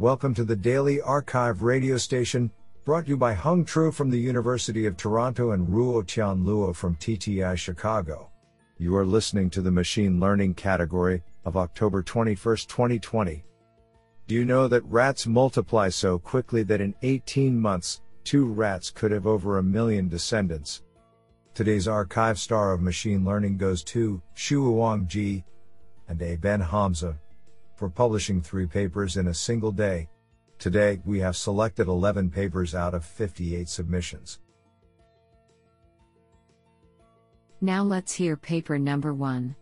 Welcome to the Daily Archive radio station, brought to you by Hung Tru from the University of Toronto and Ruo Tian Luo from TTI Chicago. You are listening to the Machine Learning category of October 21, 2020. Do you know that rats multiply so quickly that in 18 months, two rats could have over a million descendants? Today's archive star of machine learning goes to Shuoang Ji and A. Ben Hamza for publishing three papers in a single day. Today, we have selected 11 papers out of 58 submissions. Now let's hear paper number one.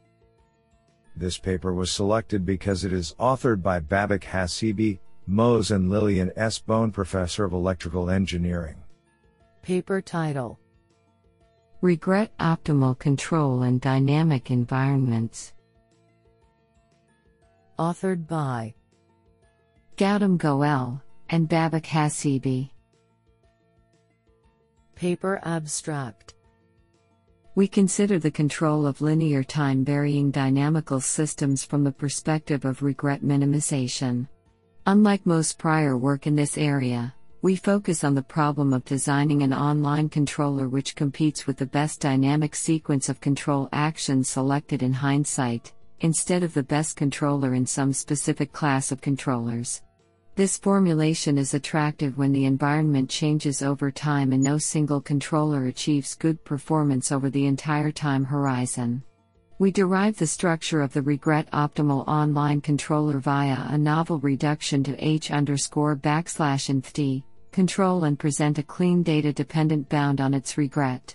This paper was selected because it is authored by Babak Hassibi, Mose and Lillian S. Bohn Professor of Electrical Engineering. Paper title Regret Optimal Control in Dynamic Environments authored by Gautam Goel and Babak Hassibi. Paper Abstract We consider the control of linear time varying dynamical systems from the perspective of regret minimization. Unlike most prior work in this area, we focus on the problem of designing an online controller which competes with the best dynamic sequence of control actions selected in hindsight instead of the best controller in some specific class of controllers. This formulation is attractive when the environment changes over time and no single controller achieves good performance over the entire time horizon. We derive the structure of the regret optimal online controller via a novel reduction to h underscore backslash inft control and present a clean data dependent bound on its regret.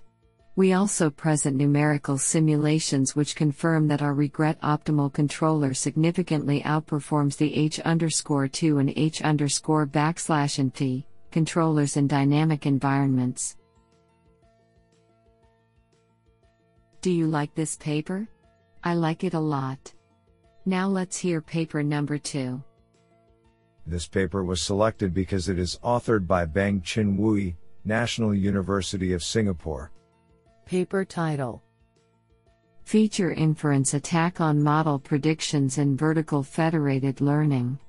We also present numerical simulations which confirm that our regret optimal controller significantly outperforms the H underscore 2 and H underscore backslash and controllers in dynamic environments. Do you like this paper? I like it a lot. Now let's hear paper number 2. This paper was selected because it is authored by Beng Chin Ooi, National University of Singapore. Paper title Feature Inference Attack on Model Predictions in Vertical Federated Learning.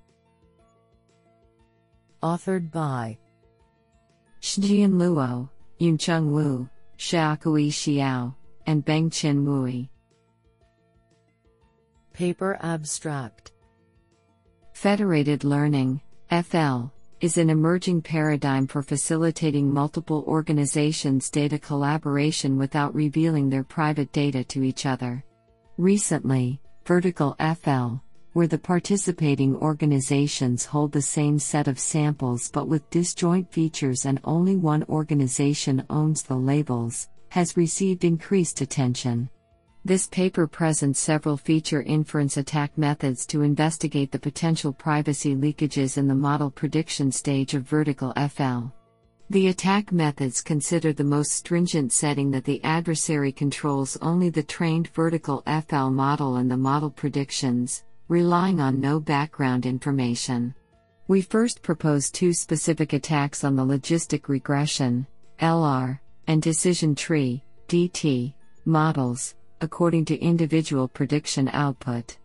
Authored by Xinjian Luo, Yuncheng Wu, Xiaokui Xiao, and Beng Chin Ooi. Paper Abstract Federated Learning, FL, is an emerging paradigm for facilitating multiple organizations' data collaboration without revealing their private data to each other. Recently, Vertical FL, where the participating organizations hold the same set of samples but with disjoint features and only one organization owns the labels, has received increased attention. This paper presents several feature inference attack methods to investigate the potential privacy leakages in the model prediction stage of vertical FL. The attack methods consider the most stringent setting that the adversary controls only the trained vertical FL model and the model predictions, relying on no background information. We first propose two specific attacks on the logistic regression, LR, and decision tree, DT, models according to individual prediction output.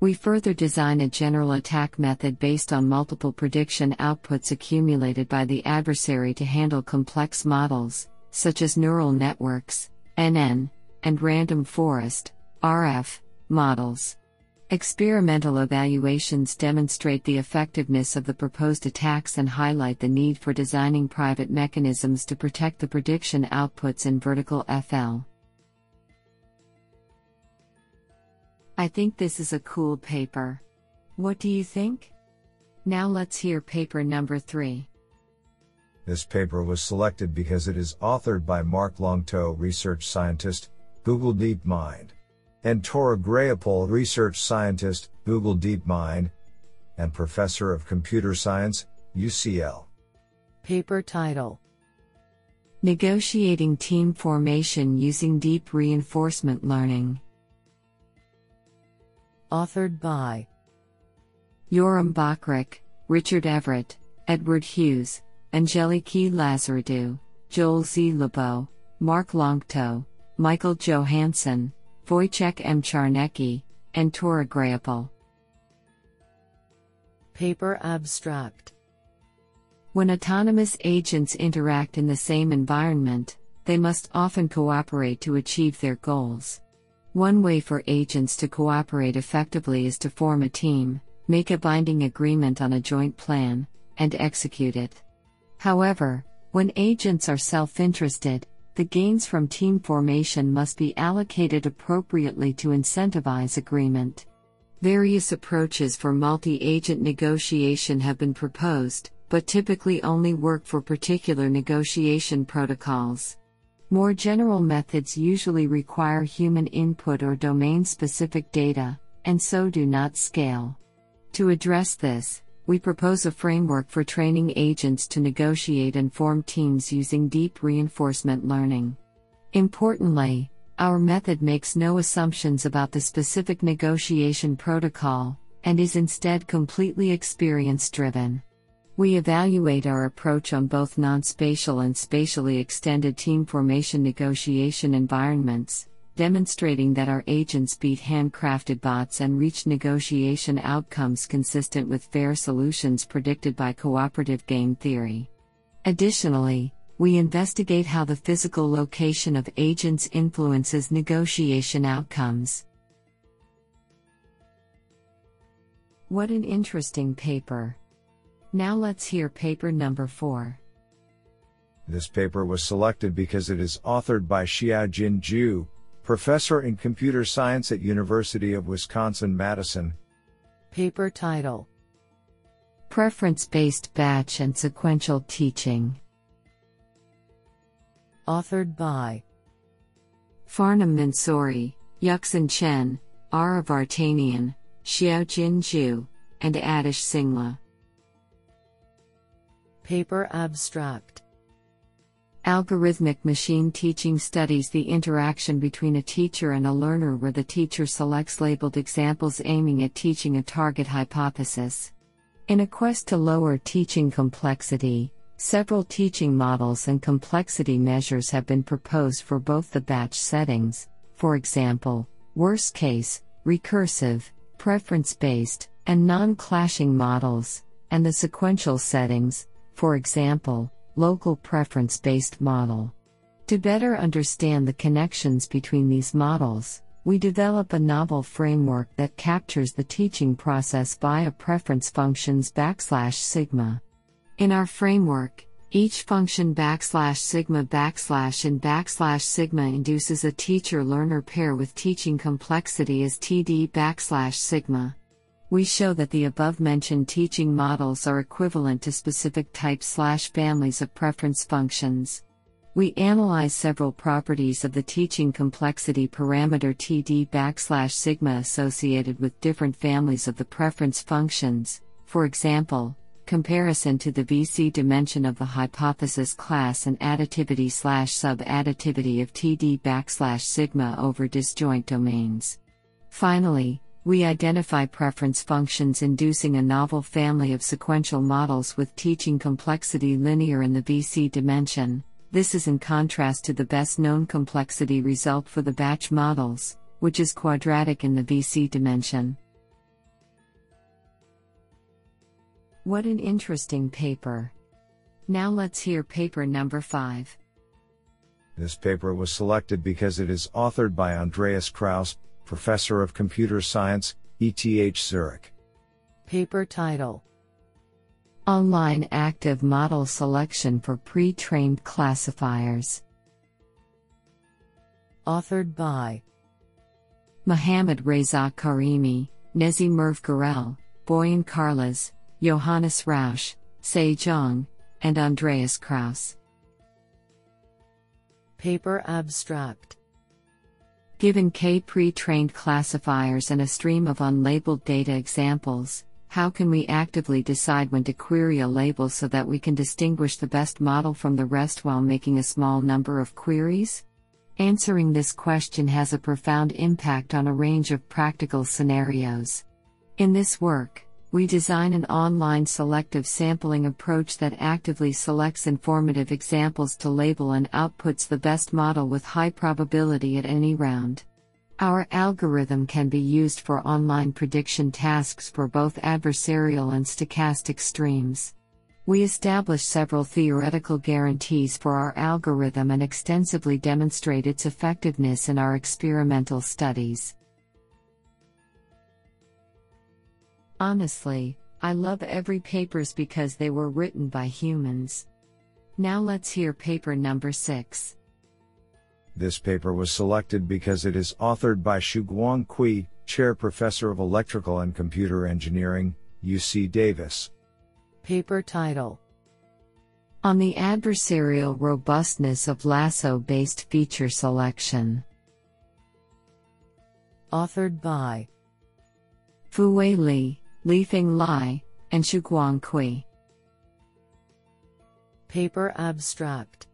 We further design a general attack method based on multiple prediction outputs accumulated by the adversary to handle complex models, such as neural networks, NN, and random forest, RF, models. Experimental evaluations demonstrate the effectiveness of the proposed attacks and highlight the need for designing private mechanisms to protect the prediction outputs in vertical FL. I think this is a cool paper. What do you think? Now let's hear paper number 3. This paper was selected because it is authored by Marc Lanctot, research scientist, Google DeepMind, and Thore Graepel, research scientist, Google DeepMind, and professor of computer science, UCL. Paper title Negotiating Team Formation Using Deep Reinforcement Learning authored by Yoram Bachrach, Richard Everett, Edward Hughes, Angeliki Lazaridou, Joel Z. Leibo, Marc Lanctot, Michael Johanson, Wojciech M. Czarnecki, and Thore Graepel. Paper Abstract When autonomous agents interact in the same environment, they must often cooperate to achieve their goals. One way for agents to cooperate effectively is to form a team, make a binding agreement on a joint plan, and execute it. However, when agents are self interested, the gains from team formation must be allocated appropriately to incentivize agreement. Various approaches for multi agent negotiation have been proposed, but typically only work for particular negotiation protocols. More general methods usually require human input or domain specific data, and so do not scale. To address this, we propose a framework for training agents to negotiate and form teams using deep reinforcement learning. Importantly, our method makes no assumptions about the specific negotiation protocol, and is instead completely experience driven. We evaluate our approach on both non spatial and spatially extended team formation negotiation environments, demonstrating that our agents beat handcrafted bots and reach negotiation outcomes consistent with fair solutions predicted by cooperative game theory. Additionally, we investigate how the physical location of agents influences negotiation outcomes. What an interesting paper! Now let's hear paper number 4. This paper was selected because it is authored by Xiaojin Zhu, professor in computer science at University of Wisconsin-Madison. Paper title: Preference-based batch and sequential teaching. Authored by Farnam Mansouri, Yuxin Chen, Ara Vartanian, Xiaojin Zhu, and Adish Singla. Paper Abstract Algorithmic machine teaching studies the interaction between a teacher and a learner where the teacher selects labeled examples aiming at teaching a target hypothesis. In a quest to lower teaching complexity, several teaching models and complexity measures have been proposed for both the batch settings, for example, worst case, recursive, preference based, and non clashing models, and the sequential settings, for example, local preference based model. To better understand the connections between these models, we develop a novel framework that captures the teaching process via preference functions backslash sigma. In our framework, each function backslash sigma backslash and backslash sigma induces a teacher learner pair with teaching complexity as TD backslash sigma. We show that the above mentioned teaching models are equivalent to specific types slash families of preference functions. We analyze several properties of the teaching complexity parameter TD backslash sigma associated with different families of the preference functions, for example, comparison to the VC dimension of the hypothesis class and additivity slash sub-additivity of TD backslash sigma over disjoint domains. Finally, we identify preference functions inducing a novel family of sequential models with teaching complexity linear in the VC dimension. This is in contrast to the best known complexity result for the batch models, which is quadratic in the VC dimension. What an interesting paper! Now let's hear paper number 5. This paper was selected because it is authored by Andreas Krause, Professor of Computer Science, ETH Zurich. Paper title Online Active Model Selection for Pre trained Classifiers. Authored by Mohammad Reza Karimi, Nezihe Merve Gürel, Bojan Karlaš, Johannes Rausch, Ce Zhang, and Andreas Krause. Paper Abstract Given K pre trained classifiers and a stream of unlabeled data examples, how can we actively decide when to query a label so that we can distinguish the best model from the rest while making a small number of queries? Answering this question has a profound impact on a range of practical scenarios. In this work, we design an online selective sampling approach that actively selects informative examples to label and outputs the best model with high probability at any round. Our algorithm can be used for online prediction tasks for both adversarial and stochastic streams. We establish several theoretical guarantees for our algorithm and extensively demonstrate its effectiveness in our experimental studies. Honestly, I love every papers because they were written by humans. Now let's hear paper number 6. This paper was selected because it is authored by Shuguang Cui, Chair Professor of Electrical and Computer Engineering, UC Davis. Paper title On the Adversarial Robustness of Lasso Based Feature Selection. Authored by Fuwei Li, Lifeng Lai, and Shuguang Cui. Paper Abstract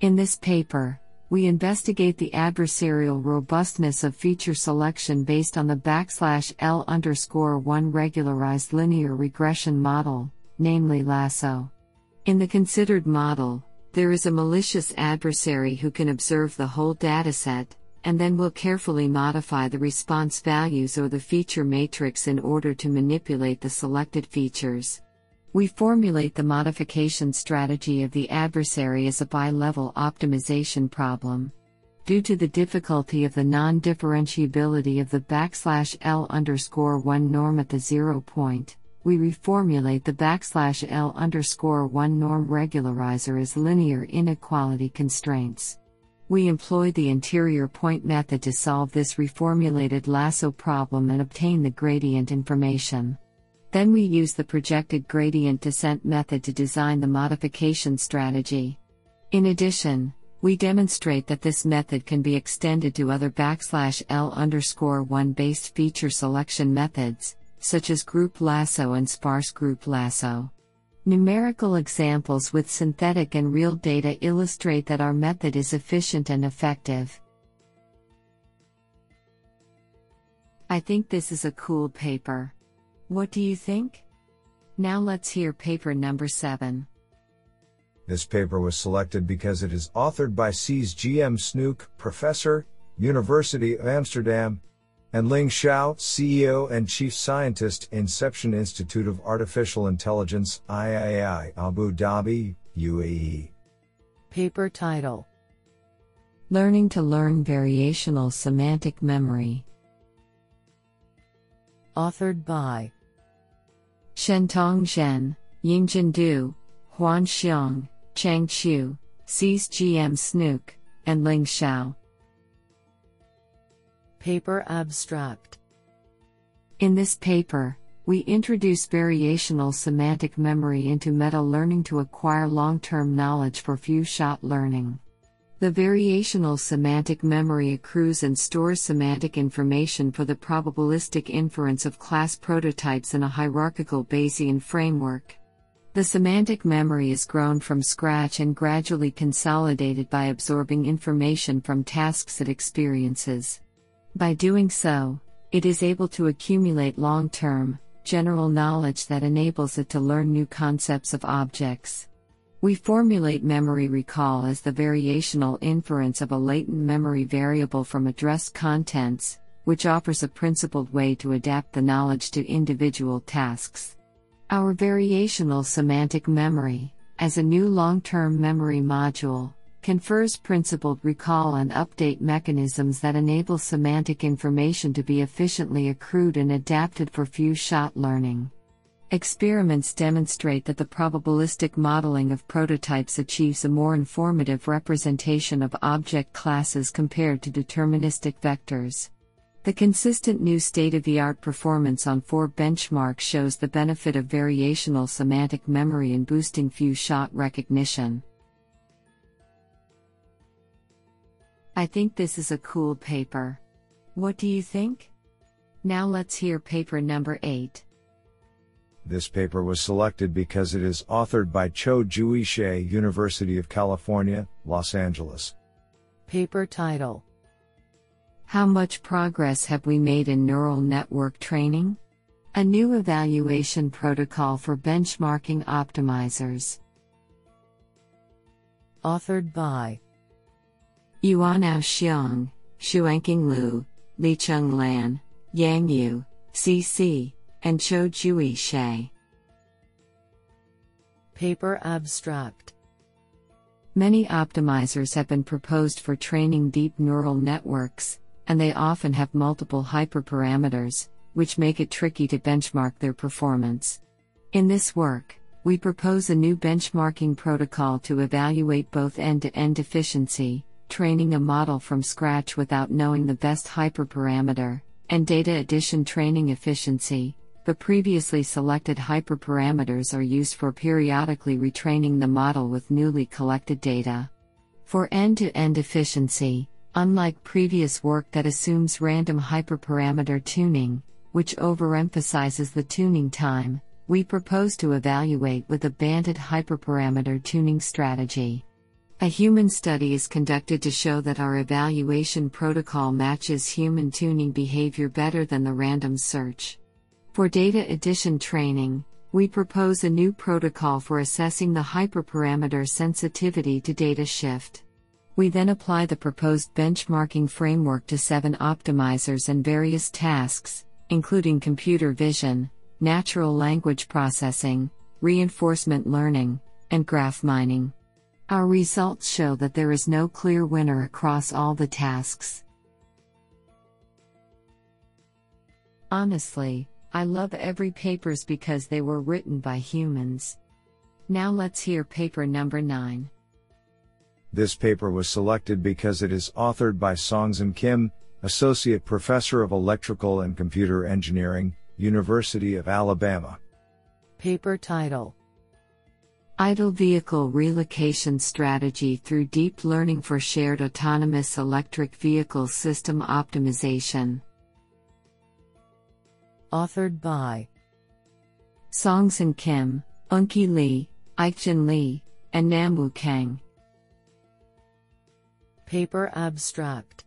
In this paper, we investigate the adversarial robustness of feature selection based on the backslash L underscore 1 regularized linear regression model, namely LASSO. In the considered model, there is a malicious adversary who can observe the whole dataset, and then we'll carefully modify the response values or the feature matrix in order to manipulate the selected features. We formulate the modification strategy of the adversary as a bi-level optimization problem. Due to the difficulty of the non-differentiability of the backslash L underscore 1 norm at the zero point, we reformulate the backslash L underscore 1 norm regularizer as linear inequality constraints. We employ the interior point method to solve this reformulated lasso problem and obtain the gradient information. Then we use the projected gradient descent method to design the modification strategy. In addition, we demonstrate that this method can be extended to other backslash L underscore 1 based feature selection methods, such as group lasso and sparse group lasso. Numerical examples with synthetic and real data illustrate that our method is efficient and effective. I think this is a cool paper. What do you think? Now let's hear paper number 7. This paper was selected because it is authored by Cees GM Snoek, Professor, University of Amsterdam, and Ling Shao, CEO and Chief Scientist, Inception Institute of Artificial Intelligence, III, Abu Dhabi, UAE. Paper title Learning to Learn Variational Semantic Memory. Authored by Xiantong Zhen, Yingjun Du, Huan Xiong, Chang Xu, Cees GM Snoek, and Ling Shao. Paper Abstract In this paper, we introduce variational semantic memory into meta learning to acquire long term knowledge for few shot learning. The variational semantic memory accrues and stores semantic information for the probabilistic inference of class prototypes in a hierarchical Bayesian framework. The semantic memory is grown from scratch and gradually consolidated by absorbing information from tasks it experiences. By doing so, it is able to accumulate long term, general knowledge that enables it to learn new concepts of objects. We formulate memory recall as the variational inference of a latent memory variable from addressed contents, which offers a principled way to adapt the knowledge to individual tasks. Our variational semantic memory, as a new long term memory module, confers principled recall and update mechanisms that enable semantic information to be efficiently accrued and adapted for few shot learning. Experiments demonstrate that the probabilistic modeling of prototypes achieves a more informative representation of object classes compared to deterministic vectors. The consistent new state of the art performance on four benchmarks shows the benefit of variational semantic memory in boosting few shot recognition. I think this is a cool paper. What do you think? Now let's hear paper number 8. This paper was selected because it is authored by Cho Jui Hsieh, University of California, Los Angeles. Paper title How much progress have we made in neural network training? A new evaluation protocol for benchmarking optimizers. Authored by Yuanhao Xiong, Xuanqing Liu, Licheng Lan, Yang Yu, CC, and Cho Jui Hsieh. Paper Abstract Many optimizers have been proposed for training deep neural networks, and they often have multiple hyperparameters, which make it tricky to benchmark their performance. In this work, we propose a new benchmarking protocol to evaluate both end to end efficiency, training a model from scratch without knowing the best hyperparameter, and data addition training efficiency. The previously selected hyperparameters are used for periodically retraining the model with newly collected data. For end to end efficiency, unlike previous work that assumes random hyperparameter tuning, which overemphasizes the tuning time, we propose to evaluate with a banded hyperparameter tuning strategy. A human study is conducted to show that our evaluation protocol matches human tuning behavior better than the random search. For data addition training, we propose a new protocol for assessing the hyperparameter sensitivity to data shift. We then apply the proposed benchmarking framework to seven optimizers and various tasks, including computer vision, natural language processing, reinforcement learning, and graph mining. Our results show that there is no clear winner across all the tasks. Honestly, I love every papers because they were written by humans. Now let's hear paper number 9. This paper was selected because it is authored by Seongsin Kim, Associate Professor of Electrical and Computer Engineering, University of Alabama. Paper title Idle Vehicle Relocation Strategy through Deep Learning for Shared Autonomous Electric Vehicle System Optimization. Authored by Seongsin Kim, Unki Lee, Ikjin Lee, and Namwoo Kang. Paper Abstract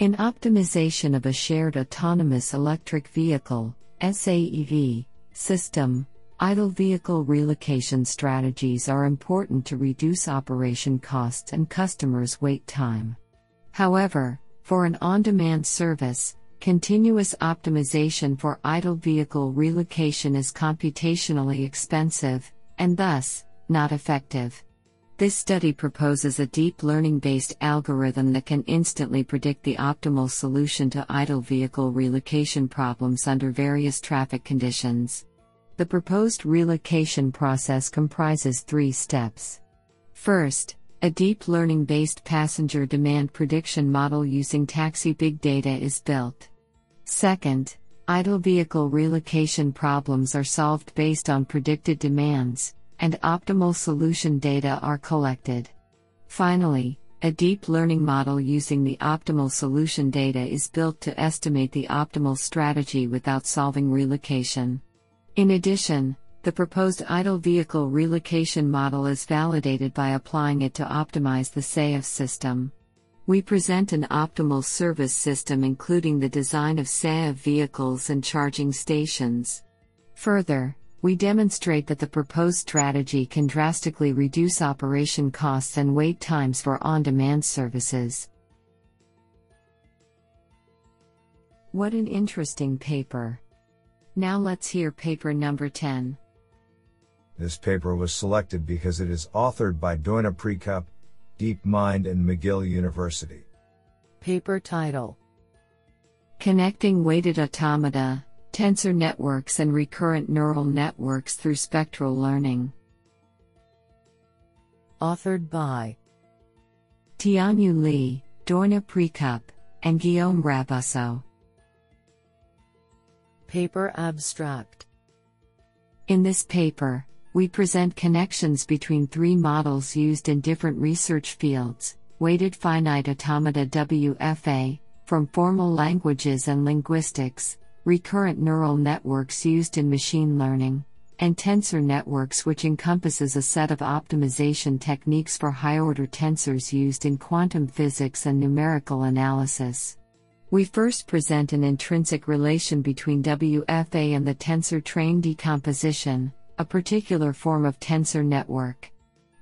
in optimization of a shared autonomous electric vehicle SAEV system, idle vehicle relocation strategies are important to reduce operation costs and customers' wait time. However, for an on-demand service, continuous optimization for idle vehicle relocation is computationally expensive and thus not effective. This study proposes a deep learning based algorithm that can instantly predict the optimal solution to idle vehicle relocation problems under various traffic conditions. The proposed relocation process comprises three steps. First, a deep learning based passenger demand prediction model using taxi big data is built. Second, idle vehicle relocation problems are solved based on predicted demands and optimal solution data are collected. Finally, a deep learning model using the optimal solution data is built to estimate the optimal strategy without solving relocation. In addition, the proposed idle vehicle relocation model is validated by applying it to optimize the SAEV system. We present an optimal service system including the design of SAEV vehicles and charging stations. Further, we demonstrate that the proposed strategy can drastically reduce operation costs and wait times for on demand services. What an interesting paper! Now let's hear paper number 10. This paper was selected because it is authored by Doina Precup, DeepMind, and McGill University. Paper title Connecting Weighted Automata tensor networks and recurrent neural networks through spectral learning. Authored by Tianyu Li, Doina Precup, and Guillaume Rabusseau. Paper Abstract In this paper, we present connections between three models used in different research fields weighted finite automata WFA, from formal languages and linguistics, recurrent neural networks used in machine learning, and tensor networks, which encompasses a set of optimization techniques for high order tensors used in quantum physics and numerical analysis. We first present an intrinsic relation between WFA and the tensor train decomposition, a particular form of tensor network.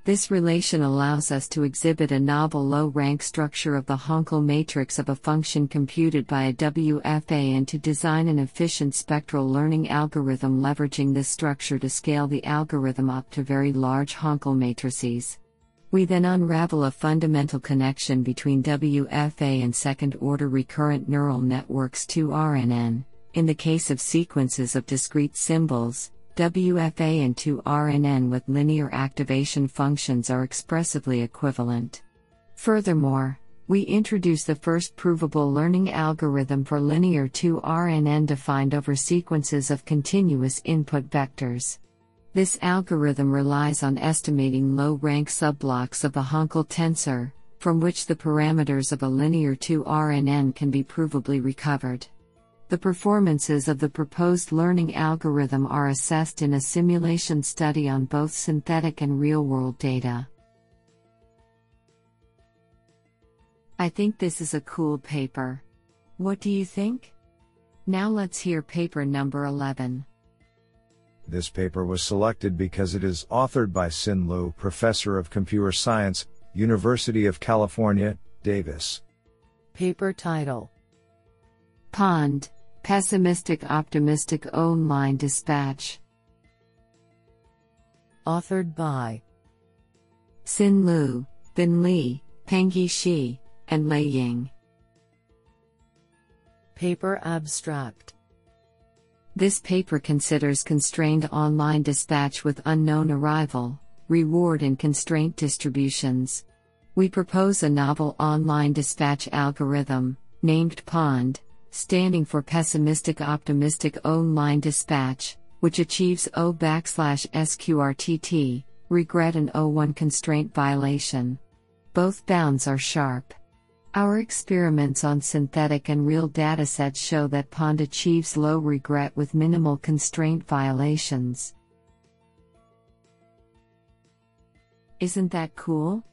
This relation allows us to exhibit a novel low rank structure of the Hankel matrix of a function computed by a WFA and to design an efficient spectral learning algorithm leveraging this structure to scale the algorithm up to very large Hankel matrices. We then unravel a fundamental connection between WFA and second order recurrent neural networks 2RNN, in the case of sequences of discrete symbols WFA and 2RNN with linear activation functions are expressively equivalent. Furthermore, we introduce the first provable learning algorithm for linear 2RNN defined over sequences of continuous input vectors. This algorithm relies on estimating low rank subblocks of the Hankel tensor, from which the parameters of a linear 2RNN can be provably recovered. The performances of the proposed learning algorithm are assessed in a simulation study on both synthetic and real world data. I think this is a cool paper. What do you think? Now let's hear paper number 11. This paper was selected because it is authored by Xin Liu, Professor of Computer Science, University of California, Davis. Paper title Pond Pessimistic Optimistic Online Dispatch. Authored by Xin Liu, Bin Li, Pengyi Shi, and Lei Ying. Paper Abstract This paper considers constrained online dispatch with unknown arrival, reward, and constraint distributions. We propose a novel online dispatch algorithm, named POND, standing for Pessimistic Optimistic Online Dispatch, which achieves O backslash SQRTT, regret and O1 constraint violation. Both bounds are sharp. Our experiments on synthetic and real datasets show that POND achieves low regret with minimal constraint violations. Isn't that cool?